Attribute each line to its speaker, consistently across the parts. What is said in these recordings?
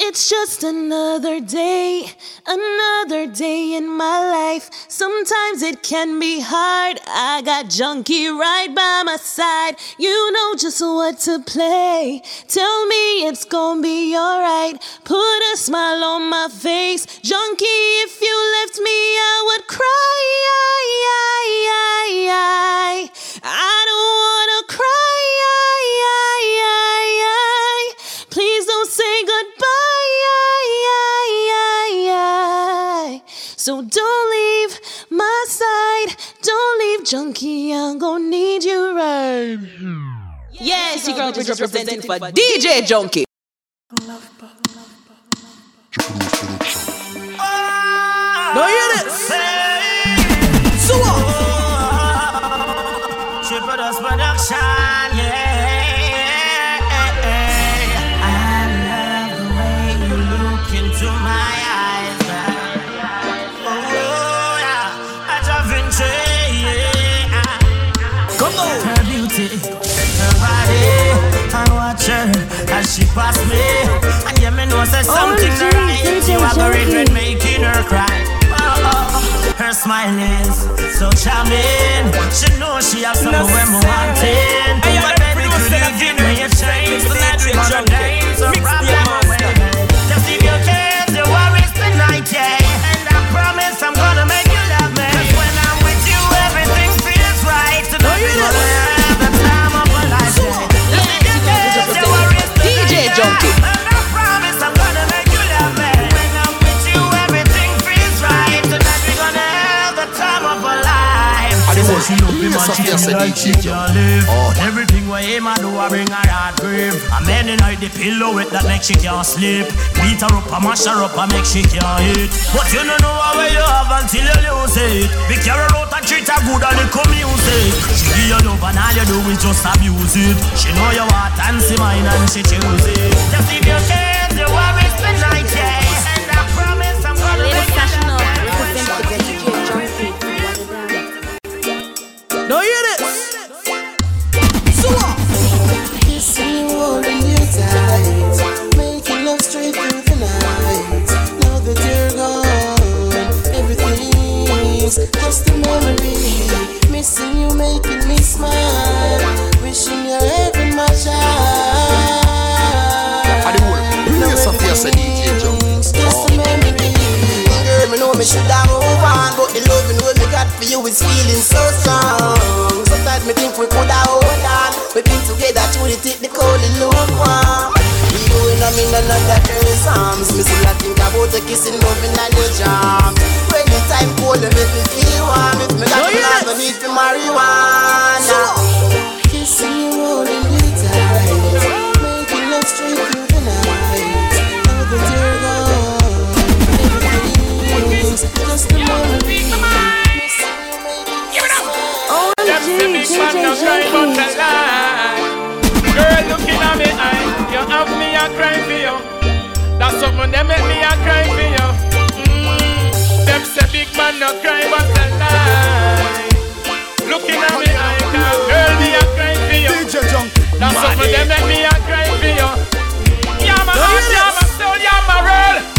Speaker 1: It's just another day, another day in my life. Sometimes it can be hard. I got junky right by my side. You know just what to play. Tell me it's gonna be alright. Put a smile on my face. Junky, if you left me, I would cry. I don't wanna cry. So don't leave my side. Don't leave, junky. I'm gonna need you right. Yes, you girl just representing for DJ
Speaker 2: Junky. She pass me. And yeah, me know say something
Speaker 1: OMG,
Speaker 2: right. You have a
Speaker 1: Junky.
Speaker 2: regret making her cry. Oh, oh. Her smile is so charming. She knows she has me wanting. But baby, could you give me a chance? We gonna dance life. She love me, man. She like she live.
Speaker 3: Oh.
Speaker 2: Everything where him a do, I bring her heart grave. A man in the pillow with that make she can't sleep. Beat her up, I mash her up, I make she can't eat. But you don't know how you have until you lose it. Be careful out and treat her good and little music. She give you love and all you do is just abuse it. She know your heart and see mine and she choose it. Just leave your cares, your worries tonight, yeah.
Speaker 4: No hear this? So what?
Speaker 5: You, tight, making love straight through the night. Now that you're gone, everything's just a memory. Missing you, making me smile, wishing you're my child.
Speaker 3: I
Speaker 5: Junky. Me shoulda move on, but the loving what me got for you is feeling so strong. Sometimes me think we coulda hold on. We been together through the thick, the cold, and lukewarm. We going on in another girl's arms. Me still a think about the kissing, loving, and your charm. When the time cold, you make me feel warm. If me got you,
Speaker 4: yes.
Speaker 5: I need for marijuana. Kissing you, holding
Speaker 1: OMG, DJ Junky.
Speaker 6: Girl, looking at me eye, you have me a cry for you. That's something that make me a cry for you. Mm. Them say big man no cry, but a lie. Looking at me eye, girl, me a cry for you.
Speaker 3: DJ Junky.
Speaker 6: That's something that make me a cry for you. Yeah, my heart, yeah, my soul, yeah, my roll.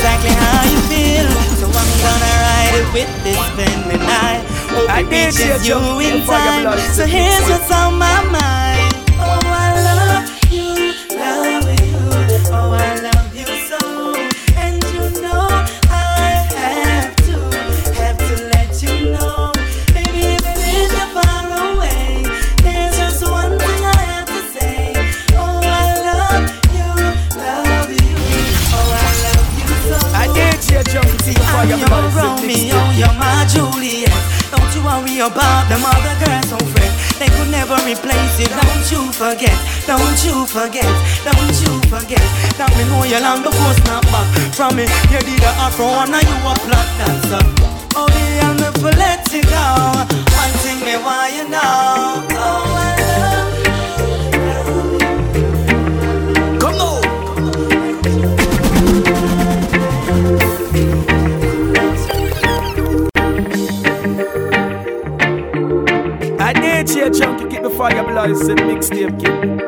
Speaker 7: exactly how you feel. So I'm gonna ride it with this pen and I hope
Speaker 8: I
Speaker 7: it reaches you in time. So here's what's on my mind. Oh, I love about them other girls, so friends. They could never replace you. Don't you forget, don't you forget, don't you forget. That me know you long before snap back from me. You did a afro and now you a black dancer. Oh, yeah, me for let it go. One thing me why you know. Oh.
Speaker 8: Fire Blazing Mixtape Kid.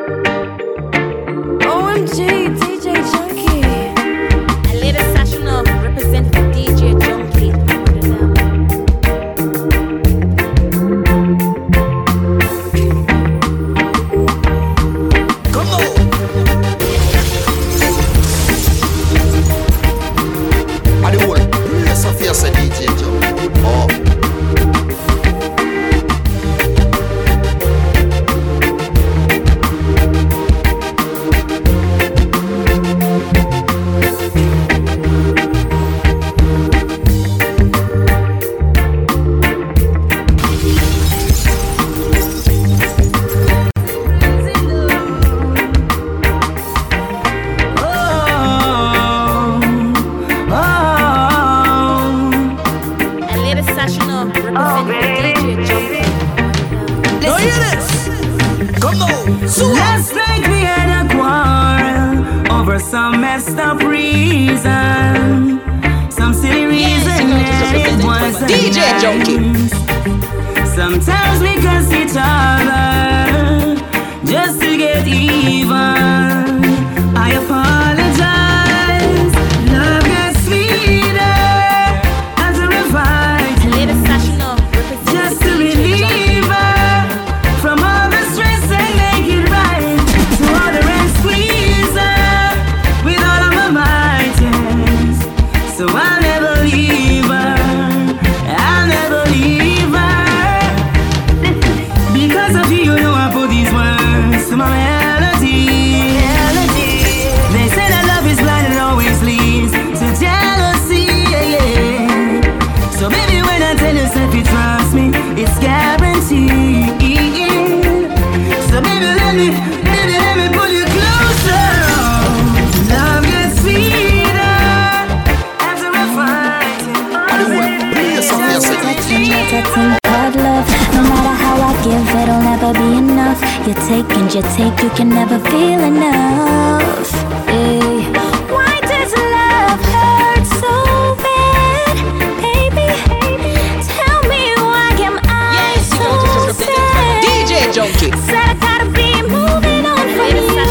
Speaker 9: junky.
Speaker 4: Said I gotta be moving on from you.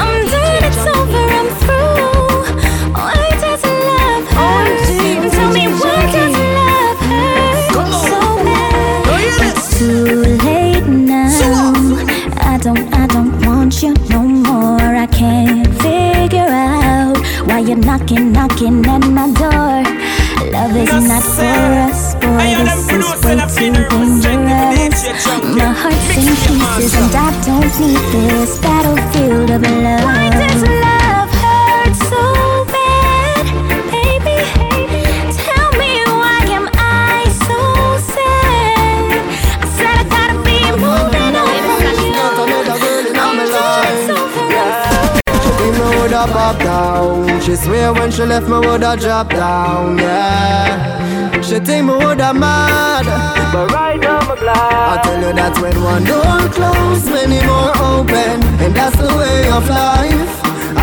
Speaker 4: I'm done, it's over, I'm through. Why doesn't love hurt? Tell me why does love hurt so bad? It's too late now. I don't, I don't want
Speaker 10: you no more. I can't figure out why you're knocking, knocking. at My heart's in pieces, and I don't need this battlefield of love. Why does love hurt so bad, baby? Tell me why am I so sad? I said I gotta be moving on from you. I'm just so
Speaker 11: She think me woulda pop down. She swear when she left me woulda drop down. Yeah. She think me woulda mad, but right now I tell you that when one door closed, many more open, and that's the way of life.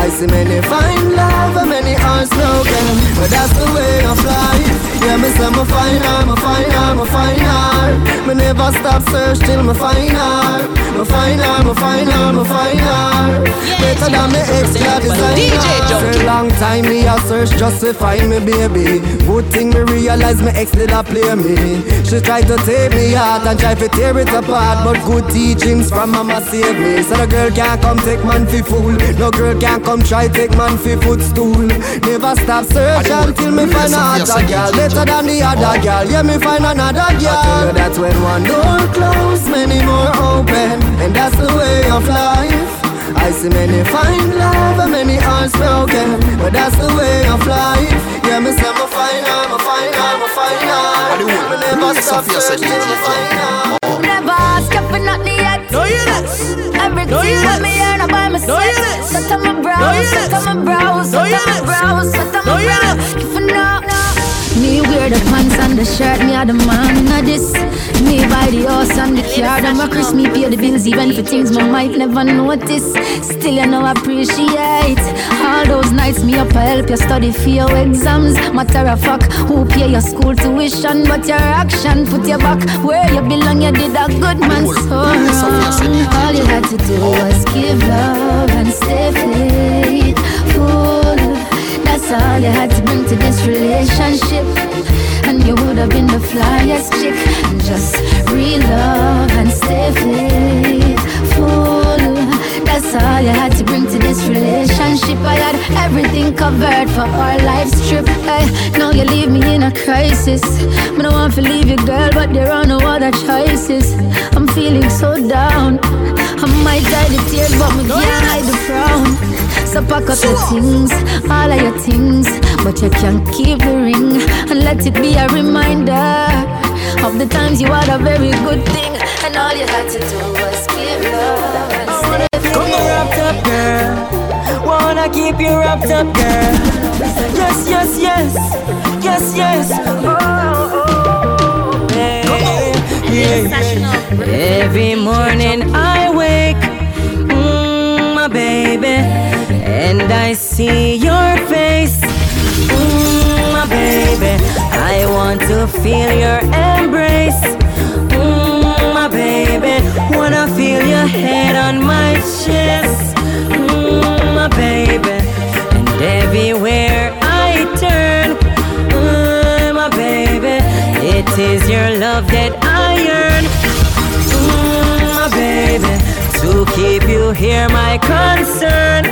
Speaker 11: I see many find love and many hearts broken, but that's the way of life. Yeah, me say me find her, me find her, me find her. Me never stop search till me find her. Me find her, me find her, me find her. Better than me ex that designer. For a long time me a search just to find me baby. Good thing me realize me ex did a play me. She tried to take me out and try to tear it apart, but good teachings from mama save me. So the girl can't come take man fi fool. No girl can't come try take man fi footstool. Never stop search until me find another girl better than the other girl. Yeah, me find another girl. I tell you that when one door closed, many more open, and that's the way of life. I see many find love and many hearts broken, but that's the way of life. Yeah, me say me find her, me find her, me find her. Me never stop searching, me find
Speaker 10: brows, set on my brows,
Speaker 9: No
Speaker 10: set on my brows, set on
Speaker 9: No
Speaker 10: my brows. If you know, me wear the pants and the shirt, me are the man of this. Me buy the house and the car, and my Chris me pay the bills even for things my might never notice. Still you know appreciate all those nights me up I help you study for your exams. Matter of fact, who pay your school tuition, but your action put you back where you belong. You did a good man so wrong. All you had to do was give love and stay faithful. That's all you had to bring to this relationship. And you would have been the flyest chick. And just real love and stay faithful. That's all you had to bring to this relationship. I had everything covered for our life's trip. Hey, now you leave me in a crisis. I don't want to leave you, girl, but there are no other choices. I'm feeling so down. I might die the tears, but me can't hide the frown. So pack up your things, all of your things, but you can't keep the ring and let it be a reminder of the times you had a very good thing, and all you had to do
Speaker 8: Come on, wrapped up, girl. Wanna keep you wrapped up, girl. Yes, yes, yes, yes, yes. Oh, oh, hey, yeah. Every morning I wake, mm, my baby, and I see your face, mm, my baby. I want to feel your embrace, mm, my baby. Wanna feel your head on my mm, my baby. And everywhere I turn, mm, my baby, it is your love that I yearn, mm, my baby. To keep you here, my concern.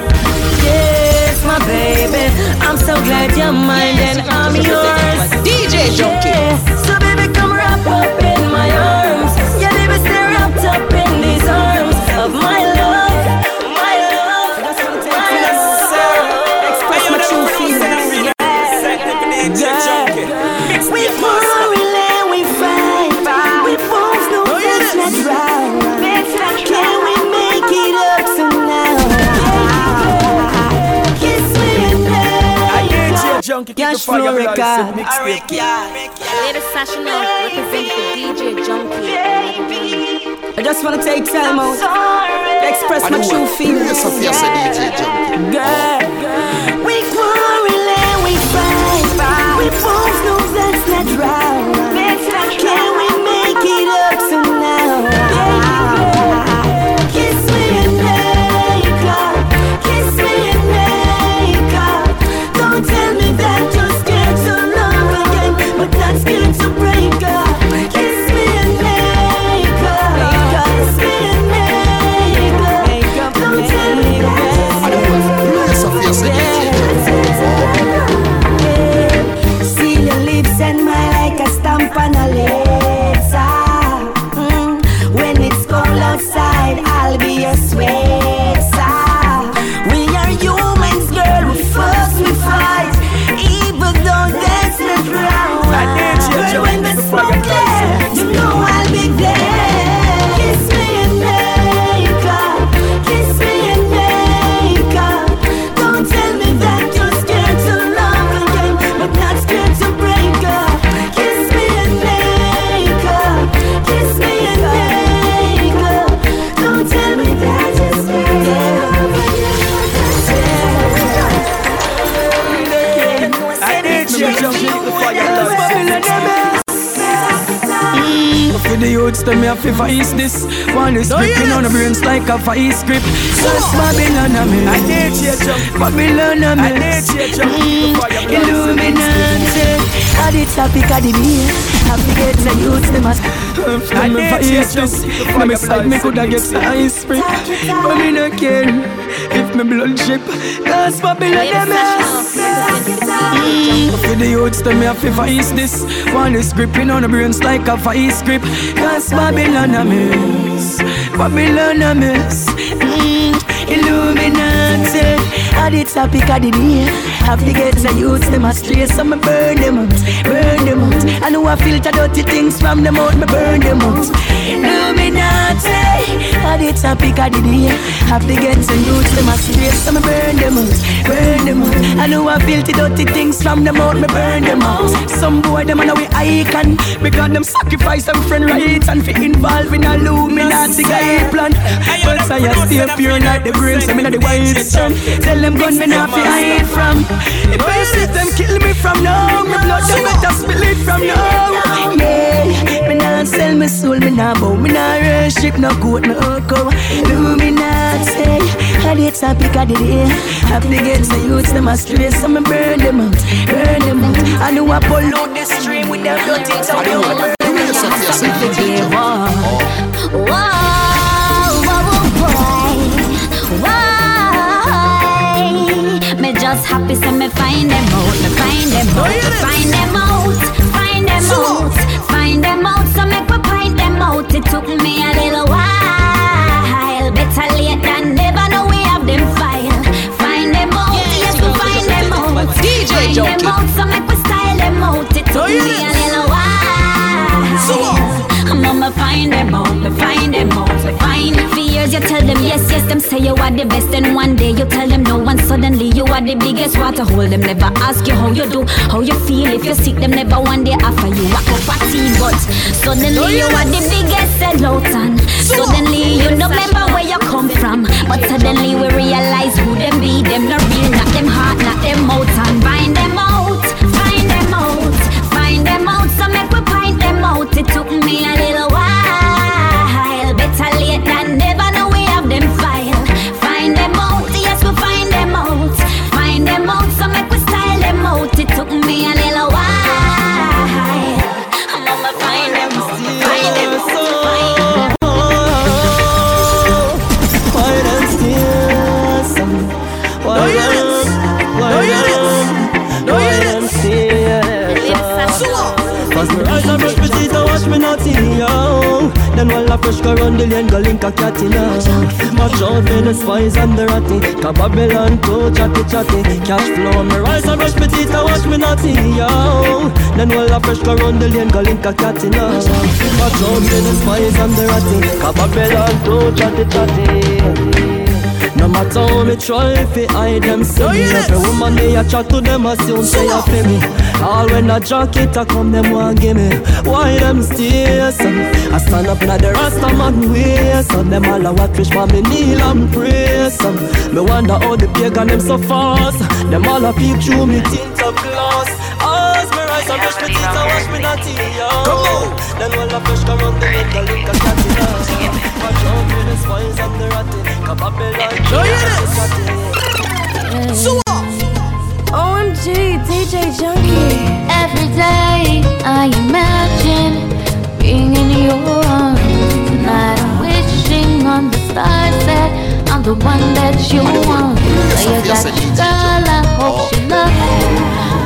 Speaker 8: Yes, my baby. I'm so glad you're mine and I'm yours.
Speaker 9: DJ
Speaker 8: Junky.
Speaker 9: Junky,
Speaker 8: Cash flow record.
Speaker 4: Ladies Session Out represent the DJ Junky.
Speaker 8: I just wanna take time out to express my true feelings.
Speaker 3: Sophia said DJ
Speaker 8: Girl, we quarrel and we fight. We both know
Speaker 12: FIFA is this. while is speaking on the brains like a vice grip. Just Babylon, I'm.
Speaker 4: I need you,
Speaker 12: Babylon, I'm in.
Speaker 4: I need you,
Speaker 12: mm, Illuminati.
Speaker 8: At the topic of the day, I forget the youth, they
Speaker 12: must. I need you, Babylon, I'm in. Me coulda get the ice spring, but me no care if me blood drip. Cause Babylon, I'm. Mm, For the youths them me have to face this. One is gripping on the brains like a vice grip. Cause Babylon a mess. Babylon a mess. Mm, Illuminati.
Speaker 8: At the topic of the day, have to get the youths them astray, so me burn them out, burn them out. I know I filter dirty things from them out, me burn them out. Illuminati. The topic of the day, have to get the youths them astray, so me burn them out, burn them out. I know I filter dirty things from them out, me burn them out.
Speaker 12: Some boy them on we icon. Because them sacrifice them friend rights And fi involve in a Illuminati guy plan. But I stay pure like the grains I'm in the white sun. Tell them gun me not fi hide from. The I see them kill me from now. My blood them better spill it from now.
Speaker 8: Yeah, me not sell my soul, me not bow, me not worship no goat, no cow. Illuminati, at the topic of the day, have to get the youths them astray, so me burn them out, burn them out. I know I pollute the stream with them dirty tongue.
Speaker 13: Whoa, whoa, whoa, why? Me just happy say me find them out, me find them out, me find them out, find them out, we find them out. It took me a little while, better late than never. Know we have them file. Find them out, yes we find them out.
Speaker 4: DJ
Speaker 13: Find them out, so make we style them out. It took me a little find them out, me find them out, me find For years you tell them yes, yes, them say you are the best. And one day you tell them no and suddenly you are the biggest. Water hole, them never ask you how you do, how you feel. If you sick, them never one day offer you a cup of tea. But suddenly you are the biggest sellout And suddenly you don't remember where you come from. But suddenly we realize who them be. Them not real, not them heart, not them mouth
Speaker 12: Then while I fresh go round the lane, go link a cat in Watch out for the spies and the ratty. Cause Babylon too chatty chatty. Cash flow, me rise and brush me teeth and wash me naughty, yo. Then while I fresh go round the lane, go link a cat in Watch out for the spies and the ratty. Cause Babylon too chatty chatty no matter how me try fi hide them see oh, me Every woman me a chat to them assume say a fi me. All when a jacket a come them want give me. Why them stay so I stand up inna the rasta man way So them all a watch fish for me kneel and pray so Me wonder how the pagan them so fast. Them all a peep through me tint of glass As me brush me teeth and wash me naughty yo. Come on Then all a fresh come round the link a link a cat in us. Watch out for the spies and the ratty Cause Babylon
Speaker 13: OMG, DJ Junky. Every day I imagine being in your arms. Tonight I'm wishing on the stars that I'm the one that you want. So you got your girl, I hope she loves you.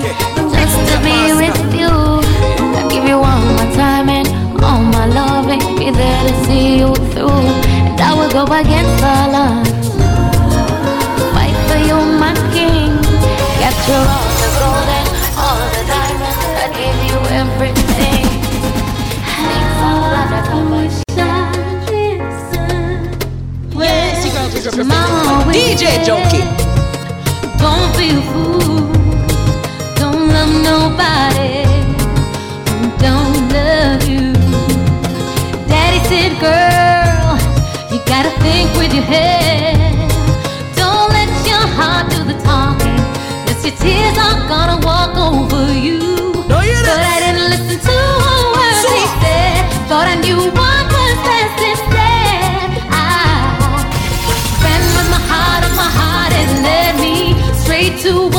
Speaker 13: Just to be with you. I give you all my time and all my loving. Be there to see you through. And I will go against the odds. Fight for you, my king. Capture all the gold and all the diamonds. I you everything. I
Speaker 1: DJ Jokey.
Speaker 14: Don't be a fool nobody who don't love you. Daddy said, girl, you gotta think with your head. Don't let your heart do the your tears are gonna walk over you. But I didn't listen to a word he said. Thought I knew what was best instead. I my heart, my heart led me straight to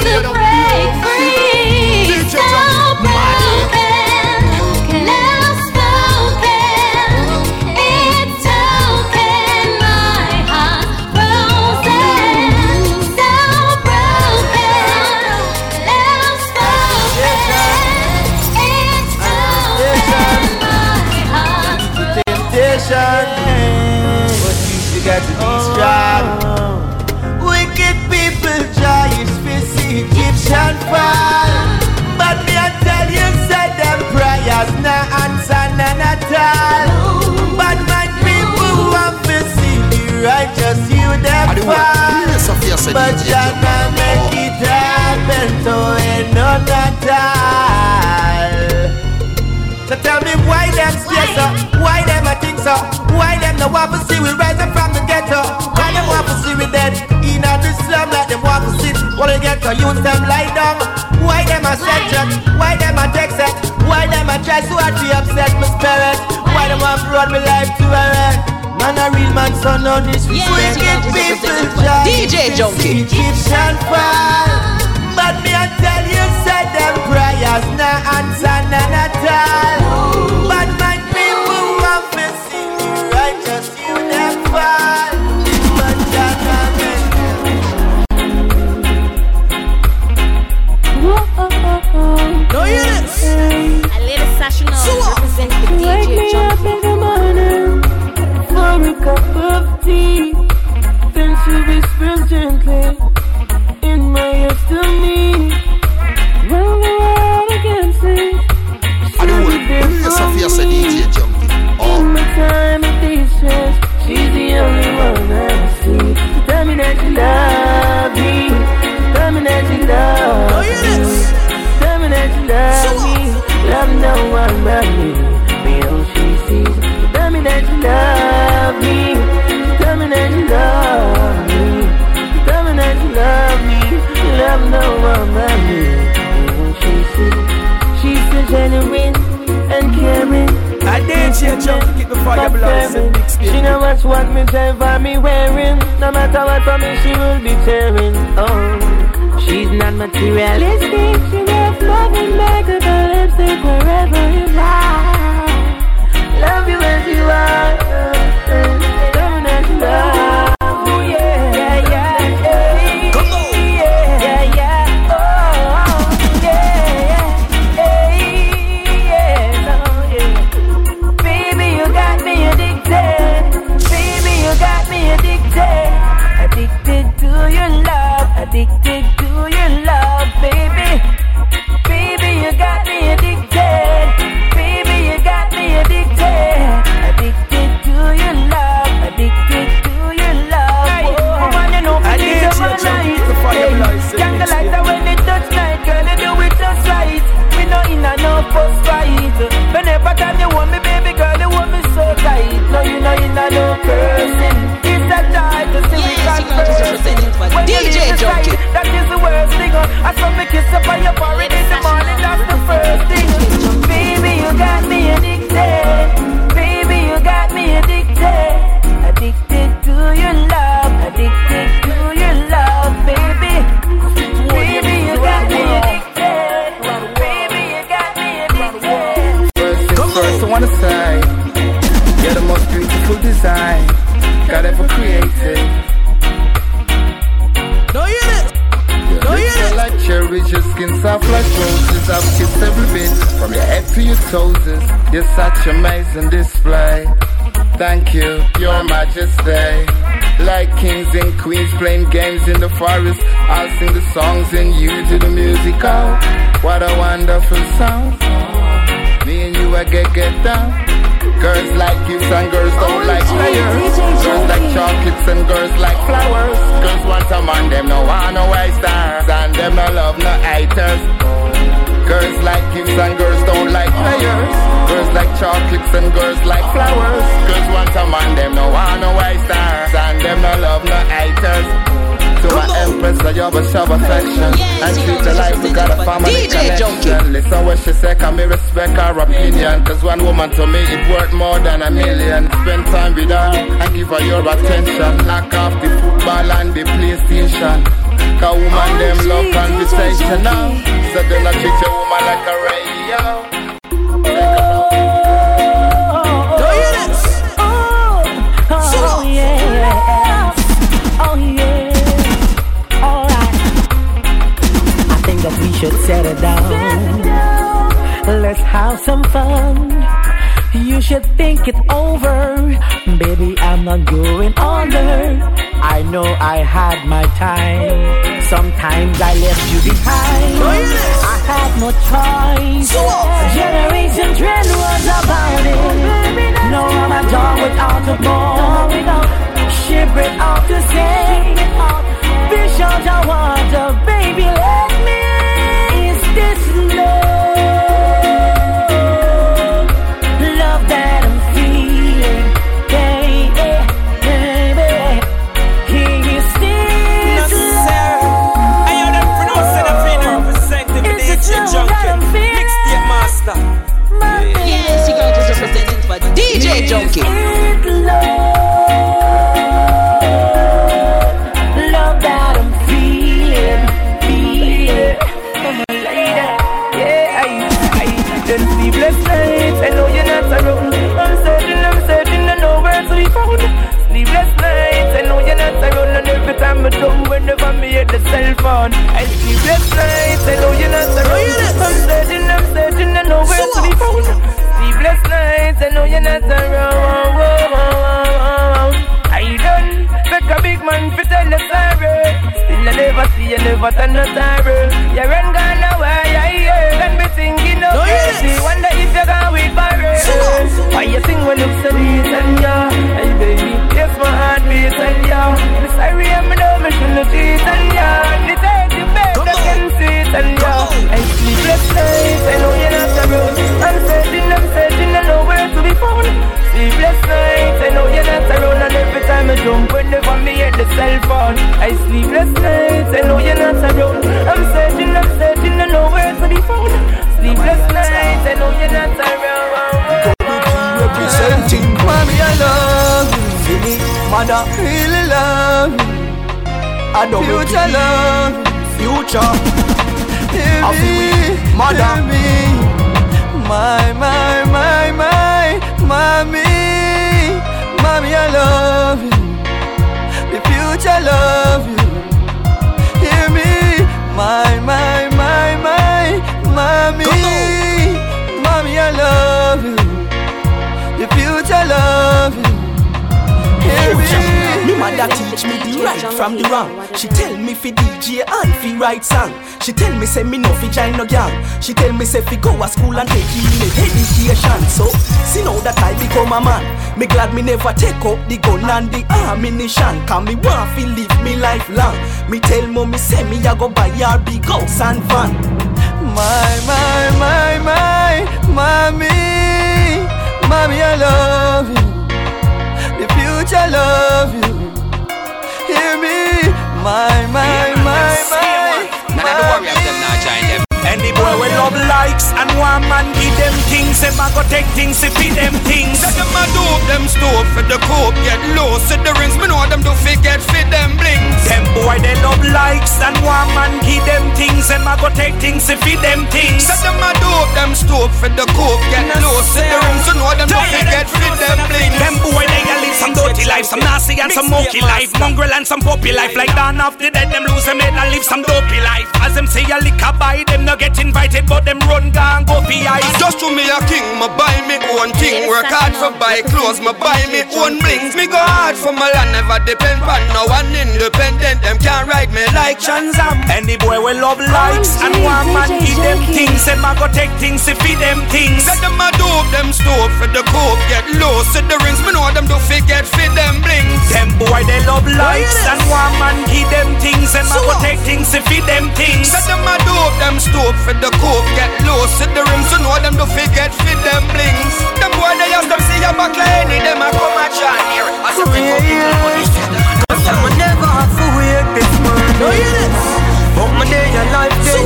Speaker 14: Super But a
Speaker 15: But Jah na make it happen to another time. So tell me why them stress up? Why them a think so? Why them no want to see we rising from the ghetto? Why them want to see we dead? In a the slum like them want to see? Wanna get to use them lie down? Why them a up? Why them a text it? Why them a try so hard to upset my spirit? Why them want to run my life to a end? And a real man, so no disrespect. Yeah, people,
Speaker 16: DJ
Speaker 15: Junky. Egyptian fire.
Speaker 17: Forest. I'll sing the songs and you to the music. Oh, what a wonderful sound. Me and you, I get get down. Girls like gifts and girls don't like players. Girls like chocolates and girls like flowers. Girls want a man, them no want no white stars. And them no love no haters. Girls like gifts and girls don't like players. Girls like chocolates and girls like flowers. Girls want a man, them no want no white stars. And them no love no haters. To my empress, I have a show affection. And treat her like we got a family
Speaker 9: DJ
Speaker 17: connection. Listen what she say, can me respect her opinion. Cause one woman to me, it worth more than a million. Spend time with her and give her your attention. Knock off the football and the PlayStation. Cause woman, them love conversation now. So then I treat your woman like a radio.
Speaker 15: Should settle down. Let's have some fun. You should think it over. Baby, I'm not going under. I know I had my time. Sometimes I left you behind. I had no choice. Generation trend was about it. No, I'm a dog without a bone. Shipwreck out to sea. Fish out water, baby,
Speaker 18: the
Speaker 15: phone. I sleepless nights. I know you're not around. I'm searching, I'm searching, I know where to be found. Sleepless nights. I know you're not around. I done make a big man fi tell the sorry. Still I never see you never turn no sorry. You run gone away, yeah, yeah. And be thinking of crazy. Wonder if you gone with Barry. Why you sing when look so decent,
Speaker 19: mother, really love. I don't future love, future. Hear me, mother, hear me. My, my, my, my, mommy, mommy, I love you. The future love you. Hear me, my, my, my, my, mommy, mommy, I love you. The future love you. Hear me.
Speaker 18: Me mother teach me the right from the wrong. She tell me fi DJ and fi write song. She tell me say me no fi join no gang. She tell me say fi go a school and take in education. So see now that I become a man, me glad me never take up the gun and the ammunition. Cause me want fi live me life long. Me tell mommy say me a go buy her big house and van.
Speaker 19: My, my, my, my, mommy, mommy, I love you. The future love you. Hear me, my, my, my, my,
Speaker 20: None of the warriors them not join them.
Speaker 18: Any boy we love likes and one man give them things, them a go take things if feed them things.
Speaker 20: Say them a dope, them stove for the cope get low. Say the rings, me know them do forget fit them blings.
Speaker 18: Them boy they love likes and one man give them things, them a go take things if feed them things.
Speaker 20: Say them a dope, them stove for the cope get low. Say the rings, me know them do forget fit them blings.
Speaker 18: Them boy they a live some dirty life, some nasty and some mokey life, mongrel and some puppy life. Like down off the dead, them lose them head and live some dopey life. As them say a liquor buy, them no get invited, but them run gang go fi eyes.
Speaker 20: Just to me a king, me buy me own thing.
Speaker 21: work hard for buy clothes, me buy me own blings. Me go hard for my land, never depend on no one independent. Them can't ride me like Chanzam.
Speaker 6: Any boy will love likes and one man give them things. Them a go take things to feed them things.
Speaker 21: Say them a dope, them stove for the coke get low. Say the rings, me know them do forget fit them blings.
Speaker 6: Them boy they love oh, likes and one man give them things. Them a go take things to feed them things.
Speaker 21: Say them a dope, them stove for the coke get low. Say the rims, you know them do forget fit them blings. Them boy they just them see a back any them a come a chat here. I say go people for this.
Speaker 22: Cause I'm never have to wait this morning. No, yes. But my day and life day.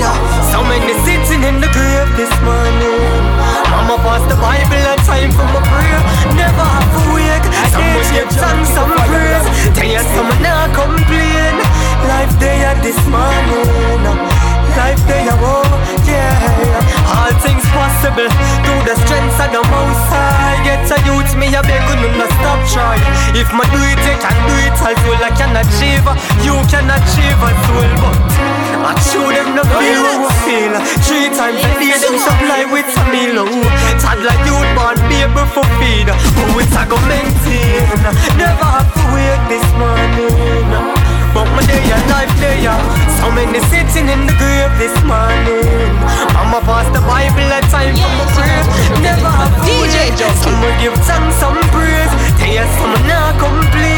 Speaker 22: So many sitting in the grave this morning. Mama pass the Bible and time for my prayer. Never have to wake. Someone give thanks, some praise. Tell you someone not complain. Life day at this morning. Life they a oh yeah. All things possible through the strength of the most high. Get a youth me a beg you no stop try. If my do it, you can do it as well. I can achieve. You can achieve as well, but I show them the feel what we feel. Three times a day them supply with a meal. Oh, toddler youth born baby for feed. Oh, it's a go maintain. Never have to wait this morning. But my day and life day, so many sitting in the grave this morning. I'ma pass the Bible at time for my prayer. Never have DJ Someone give thanks, some praise. Tell you someone not complain.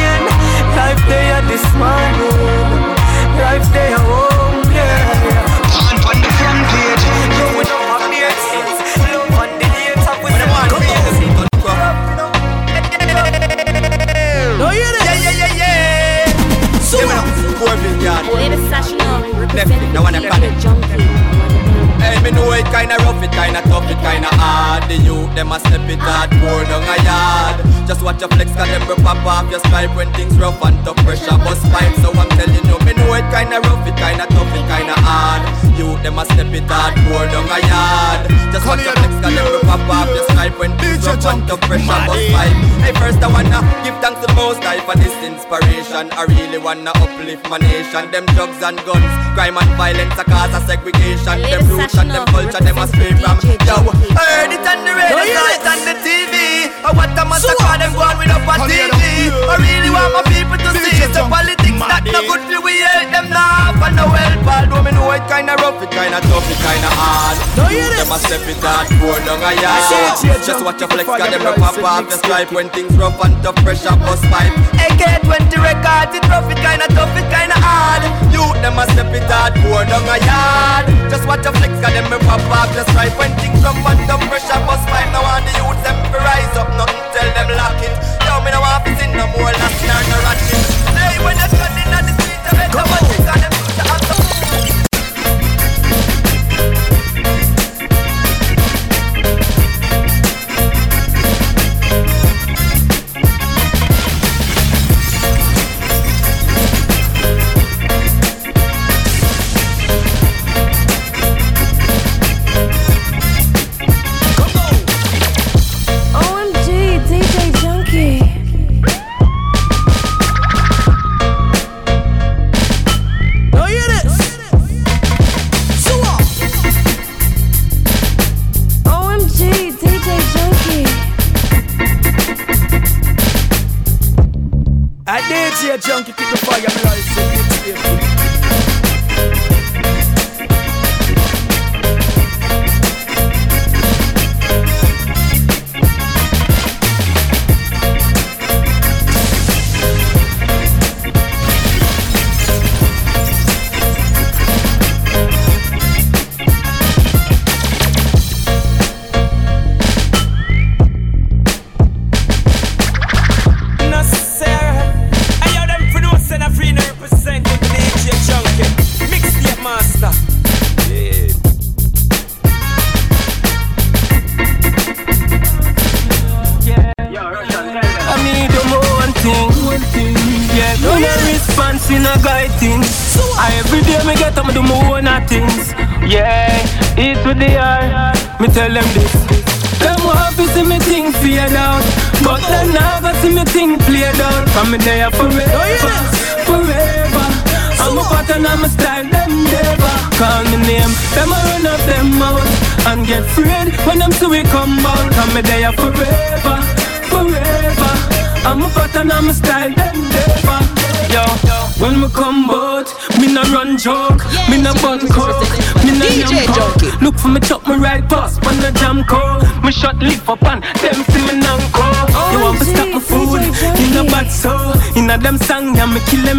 Speaker 21: Wanna give thanks to the most high for this inspiration. I really wanna uplift my nation. Them drugs and guns, crime and violence a cause of segregation. Them roots and them culture, them a straight from Yo, I heard it on the radio, saw it on the TV I oh, what a massacre, them going with up on TV I really want my not no good for we hate them now And no help, although me know it kinda rough, it kinda tough, it kinda hard. Them a step it hard, pour down a yard. Just watch your flex, cause them pop off the stripe When things rough and tough, pressure bust pipe AK-20 records, it rough, it kinda tough, it kinda hard. Youth, them a step it hard, pour down a yard. Just watch your flex, cause them pop off the stripe When things rough and tough, pressure bust pipe Now on the youth, them rise up, nothing tell them lock it. Yo, me no want to see no more last year, no ratchet Hey, when you're standing on the street,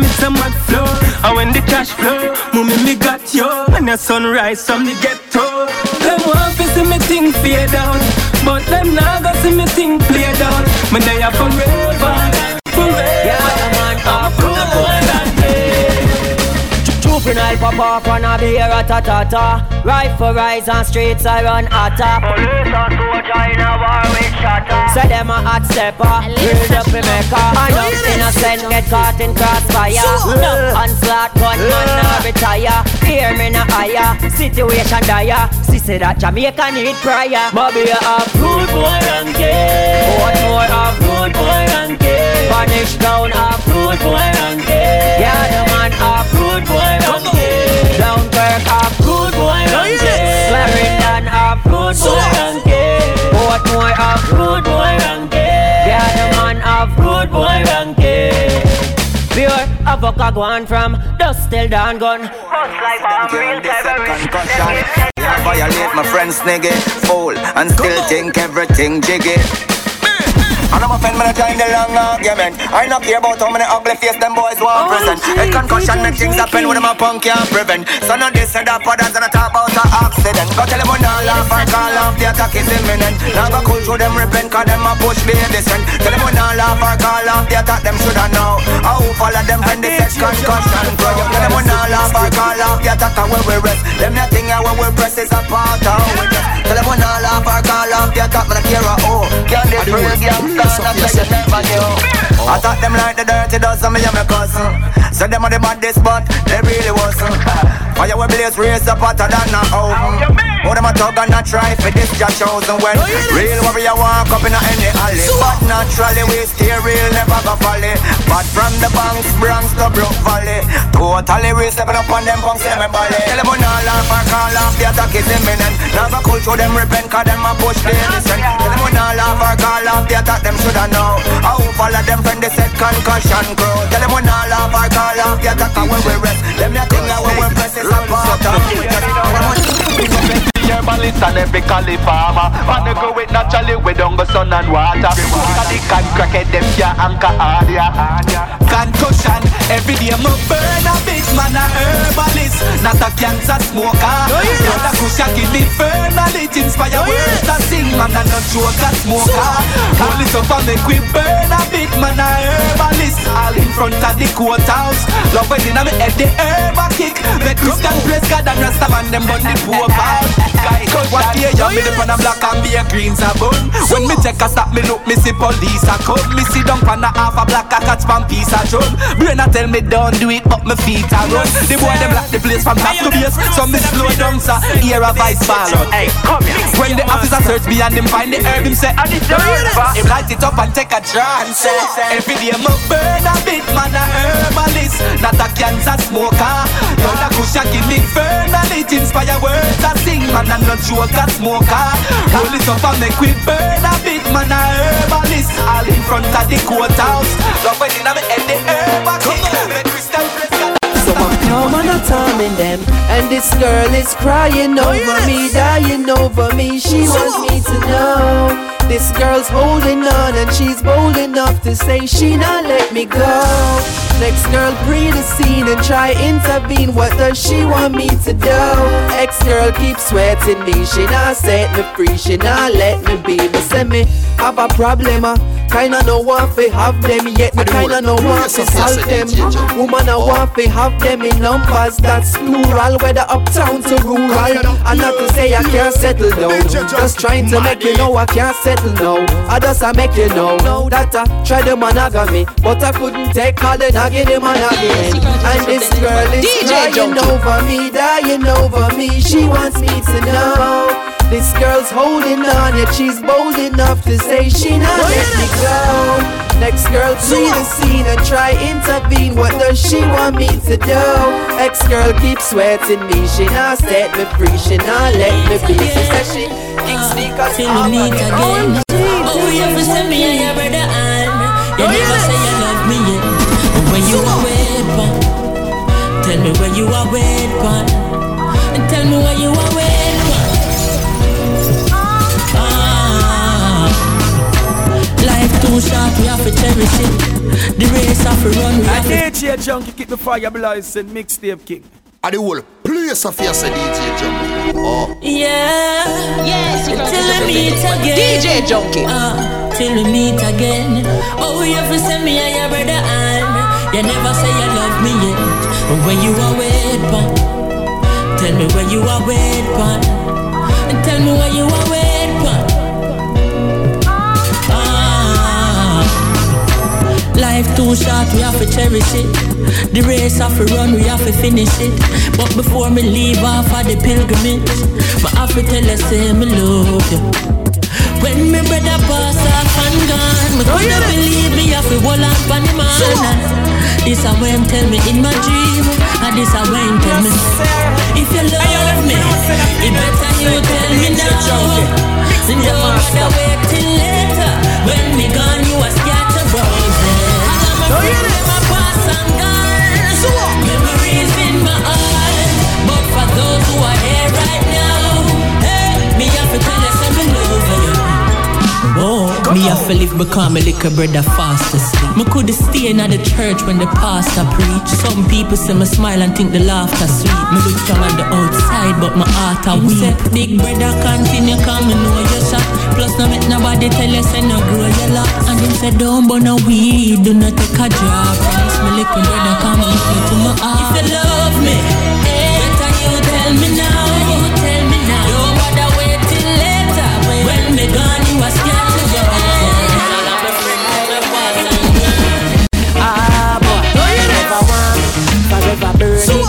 Speaker 18: kill a mad flow. And when the cash flow, mommy me got you. And the sunrise from the ghetto. Them want to see me thing fade out, but them now go see me thing played out. Me there forever, forever.
Speaker 23: Juvenile pop off and I be here a ta ta ta. Rifle rise on streets I run hotter. Police and soldier in a war with shatter Say them a hot stepper, build up a maker And up innocent get caught in crossfire. Onslaught gunman now retire. Hear me no higher, situation dire. She say that Jamaica need prior Bobby a half good boy and gay One more half good boy and gay Vanish down half good boy and gay. Yeah the man half good boy and gay. Dunkirk half good boy and oh, gay. Clarendon half good boy and gay. Portmore half good boy and gay. Yeah the man half good boy and gay. Pure avoca gone from dust till dawn gun Bust like a real terrorist.
Speaker 24: Yeah, violate my friend's nigga. Fool. And still think everything jiggy and I'm offend when I join the long argument. I not care about how many ugly face them boys want present. A concussion make things happen when them a punk can't prevent. So now this and that others and I talk about a accident. Go tell them when I laugh and call off the attack is imminent. Now go cool through them repent cause them a push baby send Tell them when I laugh and call off the attack them shoulda know. How follow them when they set concussion Bro, you tell them when I laugh and call off the attack and where we rest. Them nothing here when we press is a part of how we just Tell them when I laugh and call off the attack but I care a oh Can't this real I thought them like the dirty dozen me and my cousin. Say them are the baddest but they really wasn't. Fire we blaze race up hotter than a oven Oh them a tug and a try for this just chosen when Real warrior walk up in a any alley But naturally we stay real never go folly But from the banks Bronx to Brook Valley Totally we stepping up on them punks in my body Tell them we not laugh or call off the attack is imminent Now go cool through them repent cause them a push they listen Tell them we not laugh or call off the attack them shoulda know How follow them when they said concussion crew Tell them we not laugh or call off the attack when we rest Them the thing that when we press is a part of
Speaker 25: herbalist and every cali farmer Wanna go with naturally we don't go sun and water. The can crackhead them can't anchor harder
Speaker 18: Concussion, every day me burn a bit man a herbalist. Not a cancer smoker. Oh, Brother Kusha give me infernally Inspire oh, words to sing man a no joke a smoker. Hold it up and make we burn a bit man a herbalist. All in front of the courthouse. Love when in a me head the herb a kick. Make Christian praise God and Rasta man them burn the poor out Guy, what year you me dip on a black and be a greens a bun. When me check a stop me look me see police a come. Me see down pan a half a black a catch pan piece a drum. Brain a tell me don't do it but me feet a run. The boy them lock the place from top to base. So me slow down sir, hear a vice ballot Hey, come here. When the officer search me and him find the herb him say I did the herb Him light it up and take a trance Every day me burn a bit man a herbalist. Not a cancer smoker. Yo the kusha give me infernally It inspire words I sing man not joke a smoker. Roll it up and make we burn a bit man a herbalist. All in front of the courthouse. Love when in a me head the herb a kick Make Christian praise
Speaker 8: So I'm come on a timing them. And this girl is crying oh, over me Dying over me. She wants me to know This girl's holding on And she's bold enough to say She not let me go. Next girl breathe the scene And try intervene. What does she want me to do? Ex-girl keep sweating me. She not set me free. She not let me be. But say me have a problem uh. Kinda know want fi have them Yet. Me kinda know want fi solve them. Woman I want fi have them in numbers. That's plural Whether uptown to rural. And not to say I can't settle down. Just trying to make you know I can't settle now I just I make you know. That I try the monogamy But I couldn't take all the nagging the monogamy. And this girl is
Speaker 9: DJ
Speaker 8: crying over me Dying over me. She wants me to know
Speaker 26: This girl's holding on, yet she's bold enough to say she not oh, let me go. Next girl, to the scene and try intervene. What does she want me to do? Ex girl keeps sweating me. She not set me free. She not let me be. She says she ah, because
Speaker 27: Till we meet again. Oh, oh you ever send me and your brother and oh, You never say you love me yet. When you are wait tell me where you are wait and tell me where you are life too short, we have to cherish it. The race have to run, we
Speaker 28: I
Speaker 27: have to.
Speaker 28: DJ Junky keep the fire blazing, mixtape king.
Speaker 3: At the whole place of your say DJ Junky. Oh.
Speaker 27: Yeah,
Speaker 9: Yes, you
Speaker 27: till we meet again.
Speaker 9: DJ Junky.
Speaker 27: Uh, till we meet again. Oh, you ever send me and your brother and you never say you love me yet. But when you are wait for, tell me where you are wait for, and tell me where you are wait life too short, we have to cherish it. The race have to run, we have to finish it. But before me leave off of the pilgrimage, I have to tell you, say me love you. When me brother pass off and gone, me couldn't believe me have to hold on for the man. This a when tell me in my dream, and this a when tell me if you love me, it better you tell me now. Then don't wait till later. When me gone, you a scatter become a little brother fast asleep. Me could stay in at the church when the pastor preach. Some people see me smile and think the laughter sweet. Me look strong on the outside, but my heart a weak. Big brother continue coming, know you. Plus no make nobody tell you say no grow your lot. And him say don't burn no weed, do not take a job. Promise me little brother come and look me to my heart. If you love me, eh, better you tell me now. Tell me now. Don't bother wait till later. When me gone, you a scared to go.
Speaker 29: Ah, boy, forever warm, forever burning.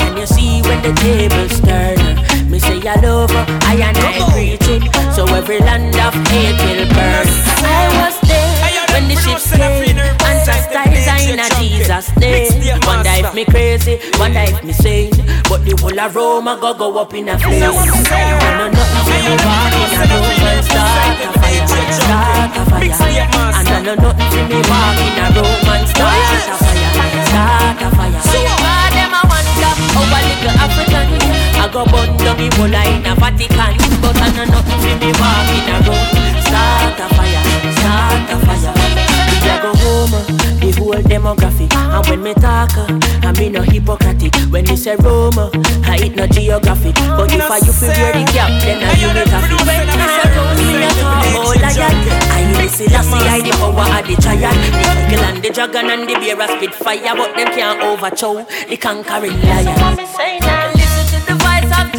Speaker 29: Can you see when the tables turn? Me say I love her, I and I preach it. So every land of hate will burn. I was there when the ships came and chastised in a Jesus' name. Wonder if me crazy, wonder if me sane. But the whole of Rome I go go up in a flame. I know nothing when you walk in a room and start a fire, start a fire. And I know nothing when me walk in a room and start a fire, start a fire. God them a wonder how oh, a little African I go burn down the whole in a Vatican, but I know nothing when me walk in a room, start a fire, start a fire. A go home, the whole demographic. And when me talk, uh, I mean no hypocritic. When you say Rome, uh, I eat no geographic. But if I you feel wear the cap, then I you it happy. When I say me talk about lion. I I see I the power of the giant. The eagle and the dragon and the bear a spit fire, but them can't overthrow the conquering lion. Voice of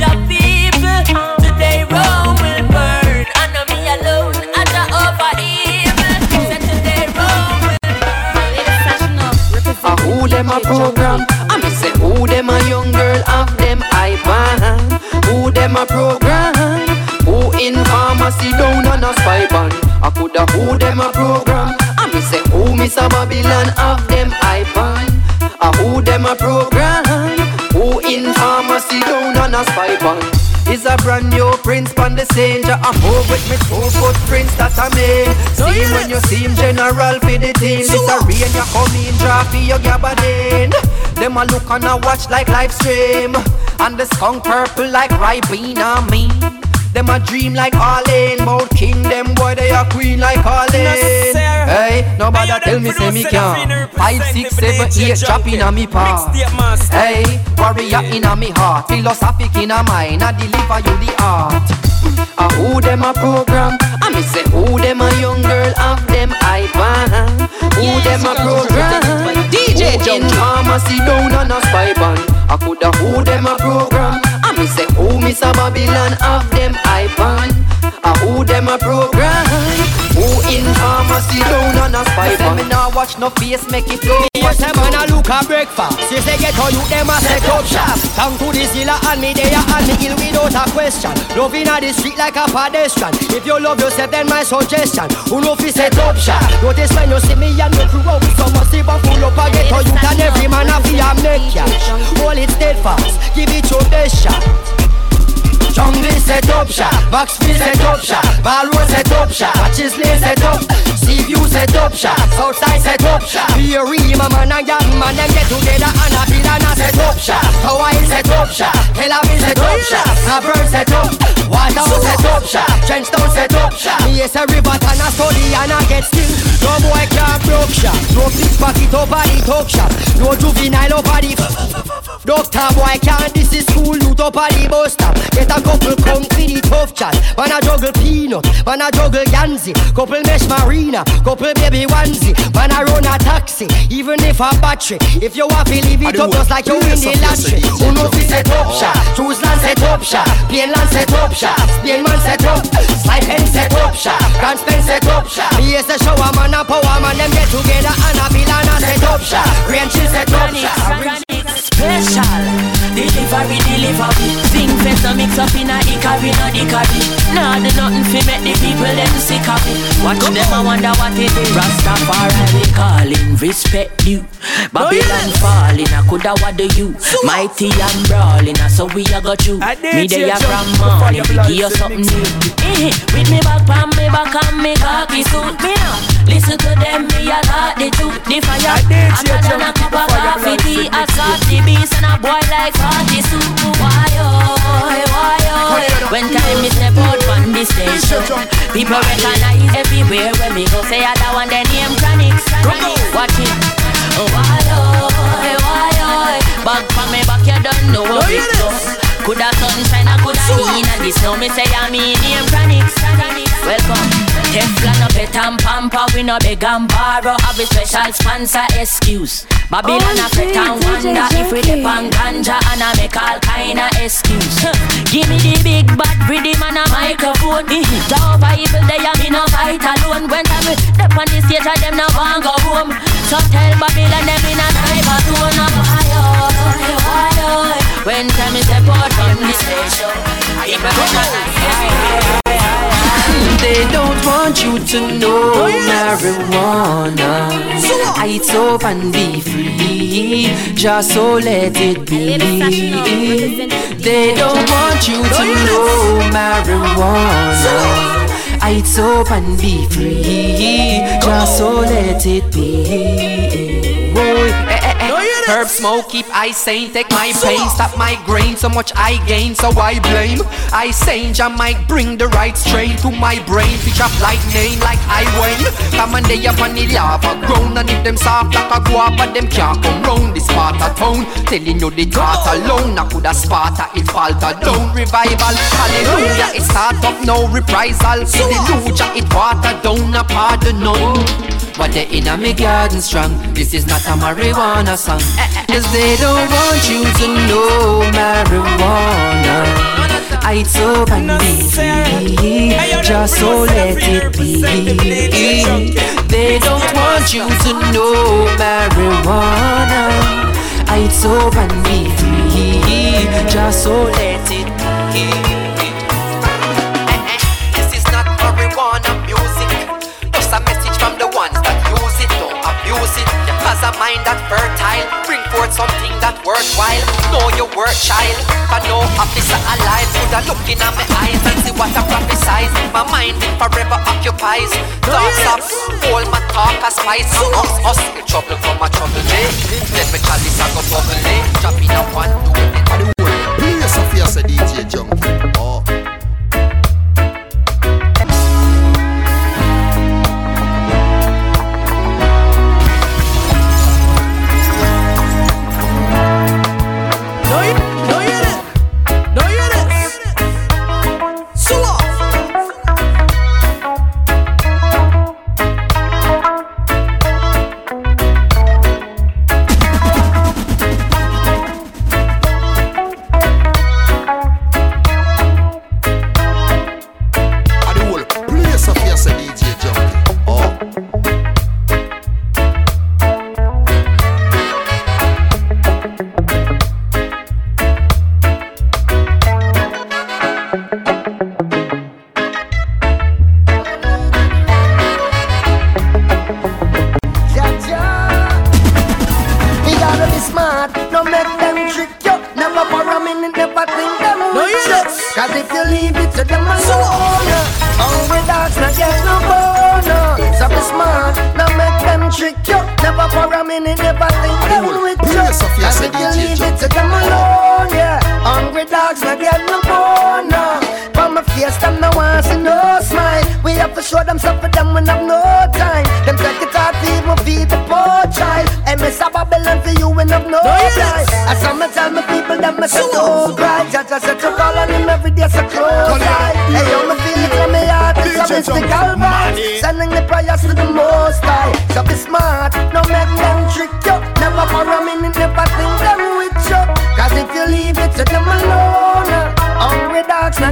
Speaker 26: them a program? I Babylon iPad? I who them a program? I me say who Miss a Babylon of them iPad? Who them a program? Who in pharmacy down on a spy band? Is a brand new prince on the scene I move with me two footprints that I made See when you see him general for the team This a rain you come in drop your gabardine Them a look and a watch like live stream And the skunk purple like Ribena me Them a dream like Arlene Bout king them boy they a queen like Arlene Hey, nobody tell me say me can't. Five, six, seven, eight drop in a me part Hey, warrior in a me heart. Philosophic in a mind. I deliver you the art. Uh, Who them a program? I me say who them a young girl of them iPad Who them a program?
Speaker 9: DJ
Speaker 26: Who in
Speaker 9: Junky.
Speaker 26: pharmacy down on a spy band I coulda who them a program? I me say who Miss a Babylon of them iPad uh, Who them a program? Who in pharmacy down on a spy Say me nah watch no face, make it go
Speaker 30: Yes, a man a look a breakfast. She say get on you, them a set up shop. Down to the zilla and me there and me ill without a question. Loving a the street like a pedestrian. If you love yourself, then my suggestion. Who know fi set up shop? Notice when you see me and me crew out with some massive and full up a get on you And every man a fi a make cash Hold it steadfast, give it your best shot Jungle set up shop, box Boxville set up shop, Balroad set up shop, Chisley set up, Seaview set up shop, Southside set up shop, Peary, my man and young man them get together and a bill and a set up shop, Hawaii set up shop, Kellavin set up shop, Auburn set up, Waterhouse set up shop, Trenchtown set up shop, me yes a river and a study and a get still, no boy can't broke shop, no pickpocket up a the talk shop, no juvenile a the Doctor boy can't this is school up a the bus stop, get a couple come for the tough chat. Man a juggle peanut, man a juggle Yanzi, couple mesh marina, couple baby onesie. Man a run a taxi, even if a battery. If you want to leave it up just like you win the lottery. Who know fi set up shop? Choose land set up shop, Plain land set up shop, Spain man set up, Slide pen set up shop, Grand Spend set up shop. Yes a shower man a power man them get together and a bill and a set up shop. Rain chill set up shop.
Speaker 27: Special Delivery, delivery Sing fest a mix up in a hickory, no dickory Nah, do nothing fi make the people them sick of it Watch them I wonder what it is Rastafari calling, respect you. Babylon falling, I coulda what do you Mighty and brawling, so we a go through. Me there from morning, we give you something new. Eh, With me back pan me back and me cocky suit. Me now, listen to them, me a got the truth. The fire, hotter than a cup of coffee tea I saw the beast and a boy like party soup Why oh, why oh When time me step out from the station People recognize everywhere when me go say other one their name Chronic Watch it. Oh why oh, why oh Back from me back you don't know what it goes Coulda sunshine, I coulda rain And this. Now me say I mean name Chronic Welcome. Teflon up it and pamper We no beg and borrow. Have a special sponsor excuse. Babylon a fret and wonder If we dip on ganja And I make all kind of excuse. Give me the big bad rhythm and a microphone. Jehovah evil they a me no fight alone. When time we step on the stage Them no want go home. So tell Babylon them in a cyber zone Why why oh When time we step out from the stage People recognize
Speaker 26: They don't want you to know marijuana. It's up and be free, just so let it be. They don't want you to know marijuana. It's up and be free, just so let it be. Whoa, Herb smoke, keep I sane, take my pain, stop my grain. So much I gain, so I blame. I sane, I might bring the right strain to my brain. Pitch up lightning like I wane. Come and they up on the lava grown, and if them soft like a guava, them can't come round this part of town. Telling you the thought alone, I coulda Sparta, it falter down. Revival, hallelujah, it start up no reprisal. See the lucha, it water down, a pardon none. But they in a me garden strong This is not a marijuana song Cause they don't want you to know marijuana. It's and be Just so let it be. They don't want you to know marijuana. It's and be Just so let it be. This is not marijuana music. Just a message from the ones that use it, don't abuse it. Cause a mind that fertile, forth something that worthwhile. Know your worth, child. But no officer alive could have look in my eyes and see what I prophesize. My mind it forever occupies. Thoughts up, all my talk a spice. Us, us, in trouble from my trouble eh? day. Then me chalice I go bubble eh? two,
Speaker 3: Play Sophia say DJ. Oh.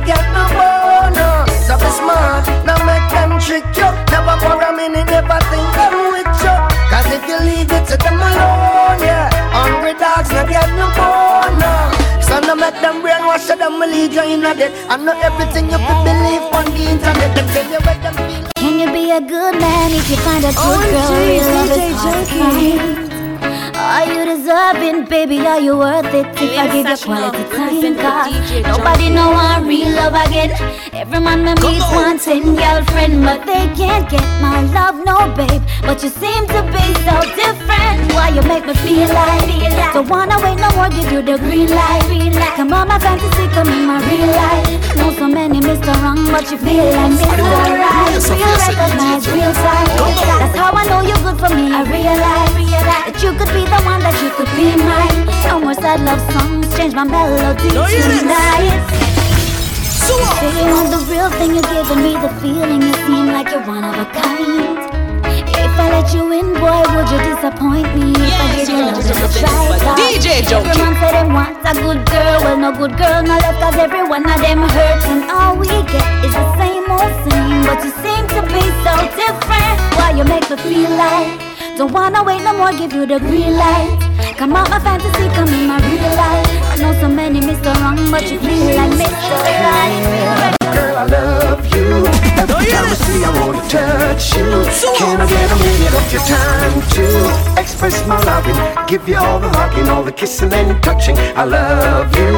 Speaker 31: Get no bonus. So be smart, no make them trick you. Never for a minute, never think them with you. Cause if you leave it to them alone, yeah, hungry dogs not get no bonus. So no make them brainwash you, them lead you in a debt. And not everything you could believe on the internet. Them tell you what them feel.
Speaker 13: Can you be a good man if you find a good
Speaker 31: Oh,
Speaker 13: girl?
Speaker 31: jeez,
Speaker 13: Your love is hard to
Speaker 31: Junky.
Speaker 13: find. Are you deserving, baby? Are you worth it? If I give you quality time, cause nobody know I real love again. Every man me meet wants a girlfriend, but they can't get my love, no babe. But you seem to be so different. Why you make me feel like? Don't wanna wait no more, give you the green light. Come on, my fantasy, come in my real life. Know so many Mr. Wrong, but you feel like Mr. Right. Real recognize real sight. That's how I know you're good for me. I realize that you could be the one, that you could be mine. No more sad love songs, change my melody tonight. You want the real thing, you're giving me the feeling. You seem like you're one of a kind. If I let you in, boy, would you disappoint me? If I give you love just a try,
Speaker 15: DJ Junky.
Speaker 13: Everyone say they want a good girl, well, no good girl, no left, cause every one of them hurts. And all we get is the same old same, but you seem to be so different. Why you make me feel like don't wanna wait no more, give you the green light. Come out my fantasy, come in my real life. I know so many Mr. Wrong, but you feel like Mr. Right.
Speaker 31: Girl, I love you. Every time I see, I wanna touch you. Can I get a minute of your time to express my loving? Give you all the hugging, all the kissing and touching. I love you.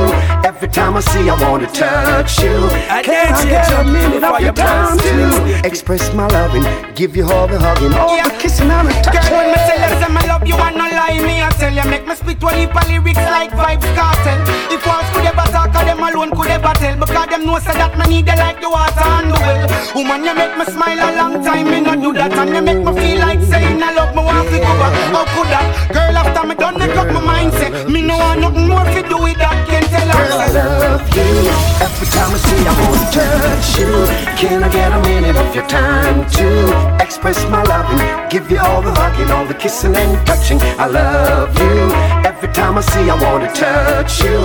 Speaker 31: Every time I see, I wanna touch you. Can I get a minute of your time to express my loving? Give you all the hugging, all the kissing and touching.
Speaker 32: Girl, when me say me love you and no lie me I tell you make me spit one heap of lyrics like Vybz Kartel If walls could ever talk of them alone could ever tell Because them know say that me need you like the water and the well Woman you make me smile a long time me not do that And you make me feel like saying I love me want to go back How could that? Girl after me done make up my mind say Me no want nothing more to do with that Can't tell her
Speaker 31: Girl, I love you. Every time I see, I wanna touch you. Can I get a minute of your time to express my loving? Give you all the hugging, all the kissing and touching. I love you. Every time I see, I wanna touch you.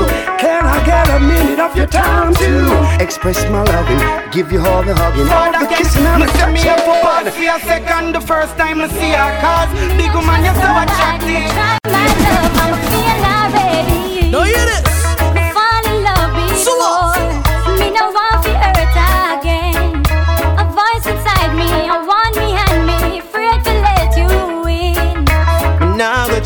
Speaker 31: Can I get a minute of your time to express my loving? Give you all the hugging, all the kissing and
Speaker 32: Me say me have to pause
Speaker 31: touching.
Speaker 32: for a second the first time I see her Cause big woman you're so attractive
Speaker 15: No hear this.
Speaker 13: Fall in love before Me no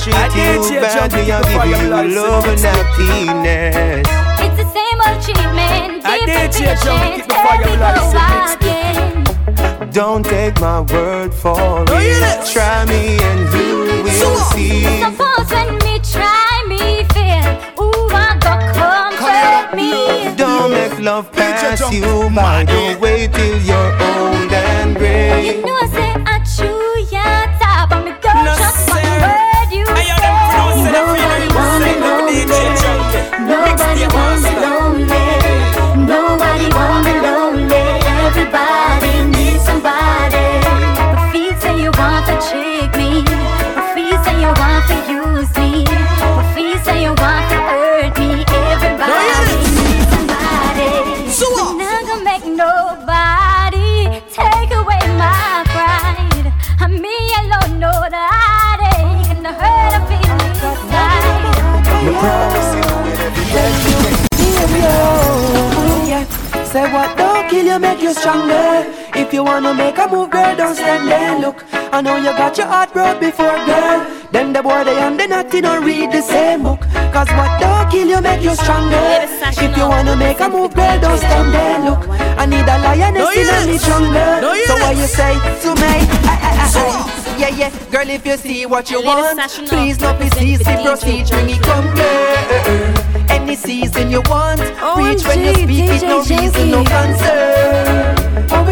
Speaker 28: Now go treat you bad, we are giving you love and happiness.
Speaker 13: It's the same old treatment
Speaker 28: I did
Speaker 13: Different
Speaker 28: change your
Speaker 13: conditions
Speaker 28: kick before
Speaker 13: Here
Speaker 28: you
Speaker 13: we
Speaker 28: like
Speaker 13: go again
Speaker 28: Don't take my word for it. Try me and you will see.
Speaker 13: Suppose when me try me feel Ooh, I got comfort me
Speaker 28: Don't make love pass you by. Don't wait till you're old and gray.
Speaker 13: You know I chew Nobody want
Speaker 31: your heart broke before, girl. Then the boy they and the naughty don't read the same book. Cause what don't kill you, make you stronger. If you wanna make a move, girl, don't stand there. Look, I need a lioness in
Speaker 15: yes.
Speaker 31: me stronger.
Speaker 15: No,
Speaker 31: So what
Speaker 15: yes.
Speaker 31: you say to me? I, I, I, I.
Speaker 8: yeah, yeah. Girl, if you see what you want, please not be cease proceed, bring it come, girl. Any season you want, reach when you speak, it's no reason, no concern.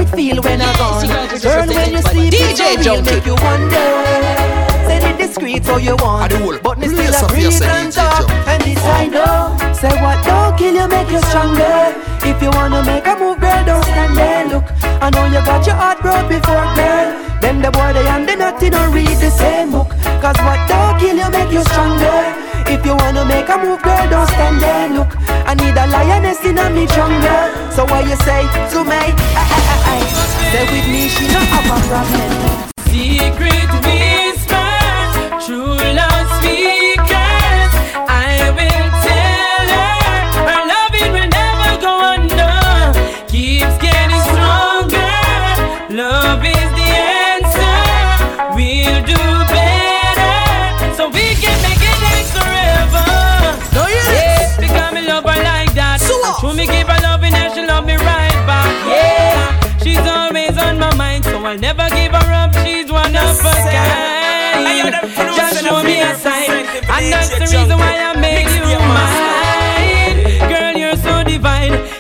Speaker 8: It feel when I'm gone, girl, when you see DJ Joe, make you wonder. Discreet so you want. But me still a breathe and talk. And this I know. Say what don't kill you make you stronger. If you wanna make a move girl don't stand there. Look I know you got your heart broke before girl. Then the boy they and the naughty don't read the same book. Cause what don't kill you make you stronger. If you wanna make a move, girl, don't stand there. Look, I need a lioness in a me jungle. So what you say to me? Uh, uh. I. Stay with me, she not have a problem.
Speaker 21: Secret whisper, true love speakers. I will tell her her loving will never go under. Keeps getting stronger. Love is the answer. We'll do better, so we can make it last forever.
Speaker 33: No, yes.
Speaker 21: Yeah, because me love her like that. So and true, me give her my mind, so I'll never give her up. She's one of a kind. Just show me a sign, and that's the reason why I made you mine. Girl, you're so divine.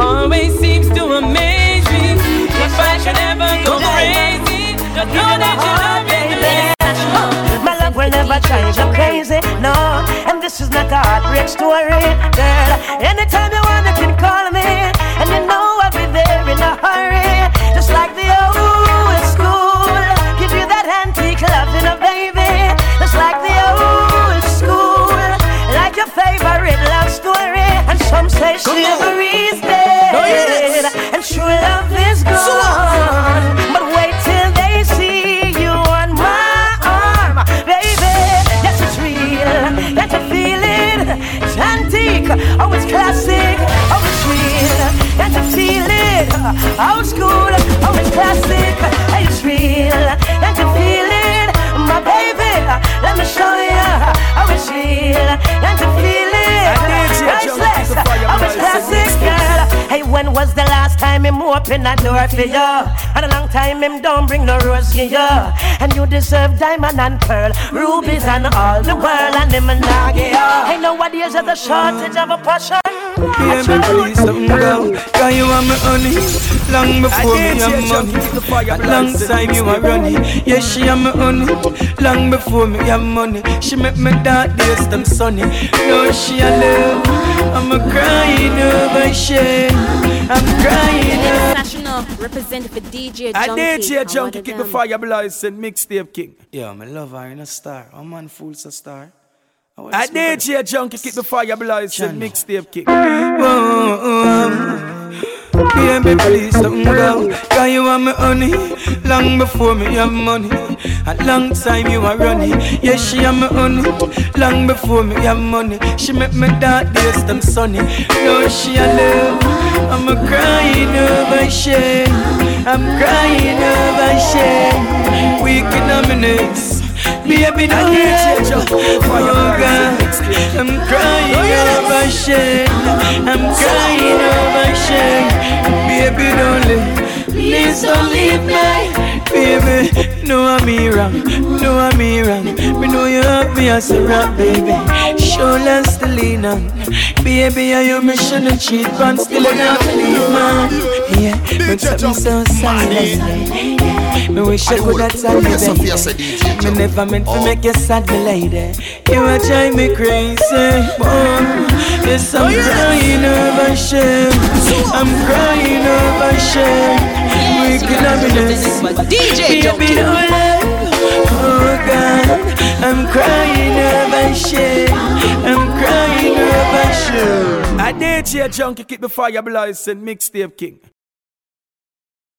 Speaker 21: Always seems to amaze me. If I should ever go crazy, just know that you love me.
Speaker 9: My love will never drive you crazy, no. And this is not a heartbreak story, girl. Anytime you want, you can call me, and you know I'll be there in a hurry. Just like the old school, give you that antique loving, a baby. Just like the old school, like your favorite love story. And some say chivalry's dead, Old school. It's classic. Hey, it's real. Can't you feel it? My baby, let me show you. Oh, it's real. Can't you feel it? Priceless. It's classic, girl. Hey, when was the last time him open a door for you? And a long time him don't bring no rose to you. And you deserve diamond and pearl, rubies and all the world, and him and. Hey, nowadays there's a shortage of a passion.
Speaker 12: Baby, please don't go Cause you are my honey Long before me have money A long time you are running. Yeah, she am my honey Long before me have money She make me dark days them sunny. No, she a love. I'm a crying over shame. I'm crying over
Speaker 4: National representative for DJ
Speaker 12: I
Speaker 4: Junky.
Speaker 12: did hear
Speaker 4: I
Speaker 12: Junky
Speaker 4: wanna
Speaker 12: kick the fire blazing mixtape king. Yeah, my love her in a star. A man fool's a star. I did hear Junky kick the fire blazing mixtape king. Baby, please don't go. Cause you are my honey. Long before me have money. A long time you are running. Yeah, she am my honey. Long before me have money. She make me dark days them sunny. No, she a love. I'm a crying over shame. I'm crying over shame. Weak in a minutes. Baby, don't let you Oh God, I'm crying oh, over shame. I'm crying over shame. Baby, don't leave. Please don't leave me. Baby, no I'm me wrong. No I'm me wrong. Me know you have me as a rock, baby. Shoulders to lean on. Baby, I you me shouldn't cheat, but still I not leave, man. Yeah, but something so silent. Me wish I could have told me, baby. Me never meant to make you sad, me lady. You a drive me crazy. Oh, yes, I'm crying over shame. I'm crying over shame. Wicked happiness.
Speaker 4: DJ
Speaker 12: Baby, no love. Oh God, I'm crying over shame. I'm crying over shame. I did hear Junky keep the fire blazing, mixtape king.